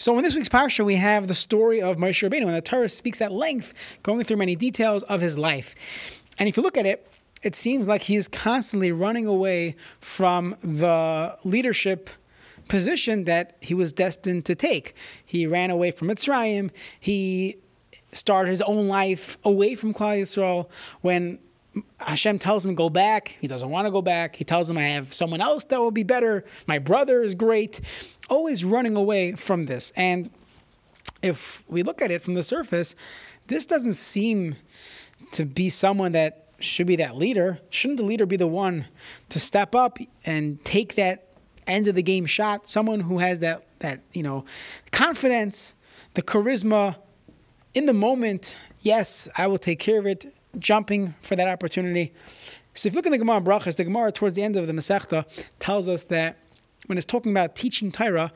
So in this week's parsha, we have the story of Moshe Rabbeinu, and the Torah speaks at length, going through many details of his life. And if you look at it, it seems like he is constantly running away from the leadership position that he was destined to take. He ran away from Mitzrayim. He started his own life away from Klal Yisrael. When Hashem tells him go back, he doesn't want to go back. He tells him I have someone else that will be better. My brother is great. Always running away from this. And if we look at it from the surface, this doesn't seem to be someone that should be that leader. Shouldn't the leader be the one to step up and take that end of the game shot? Someone who has that that you know confidence, the charisma in the moment. Yes, I will take care of it. Jumping for that opportunity. So if you look in the Gemara Brachos, the Gemara towards the end of the Masechta tells us that when it's talking about teaching Torah,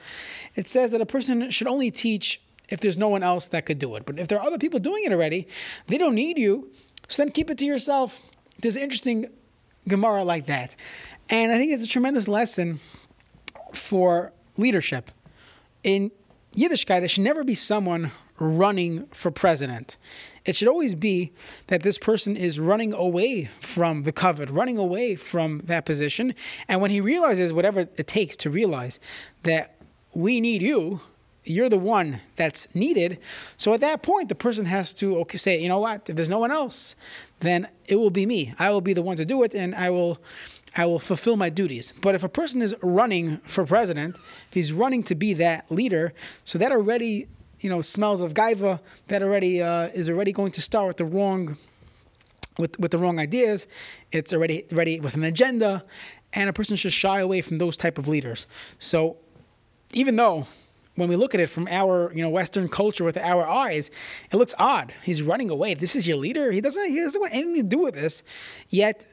it says that a person should only teach if there's no one else that could do it. But if there are other people doing it already, they don't need you. So then keep it to yourself. There's an interesting Gemara like that. And I think it's a tremendous lesson for leadership. In Yiddishkeit, there should never be someone running for president. It should always be that this person is running away from the kavod, running away from that position. And when he realizes whatever it takes to realize that we need you, you're the one that's needed. So at that point, the person has to okay, say, you know what? If there's no one else, then it will be me. I will be the one to do it, and I will. I will fulfill my duties. But if a person is running for president, if he's running to be that leader, so that already, you know, smells of gaiva. That already uh, is already going to start with the wrong, with with the wrong ideas. It's already ready with an agenda, and a person should shy away from those type of leaders. So, even though when we look at it from our you know Western culture with our eyes, it looks odd. He's running away. This is your leader. He doesn't he doesn't want anything to do with this. Yet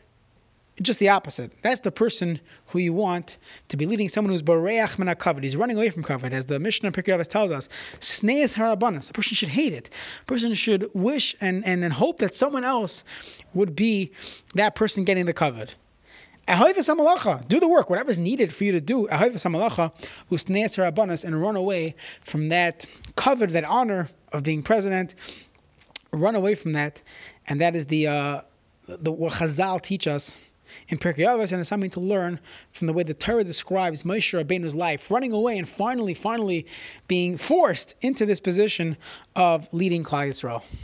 just the opposite. That's the person who you want to be leading someone who's boreach min kavod. He's running away from kavod, as the Mishnah Pirkei tells us. Sneis harabanus. A person should hate it. A person should wish and, and, and hope that someone else would be that person getting the kavod. Do the work, whatever's needed for you to do. And run away from that kavod, that honor of being president. Run away from that, and that is the uh, the what Chazal teach us in Pirkei Avos, and it's something to learn from the way the Torah describes Moshe Rabbeinu's life, running away and finally, finally being forced into this position of leading Klal Yisrael.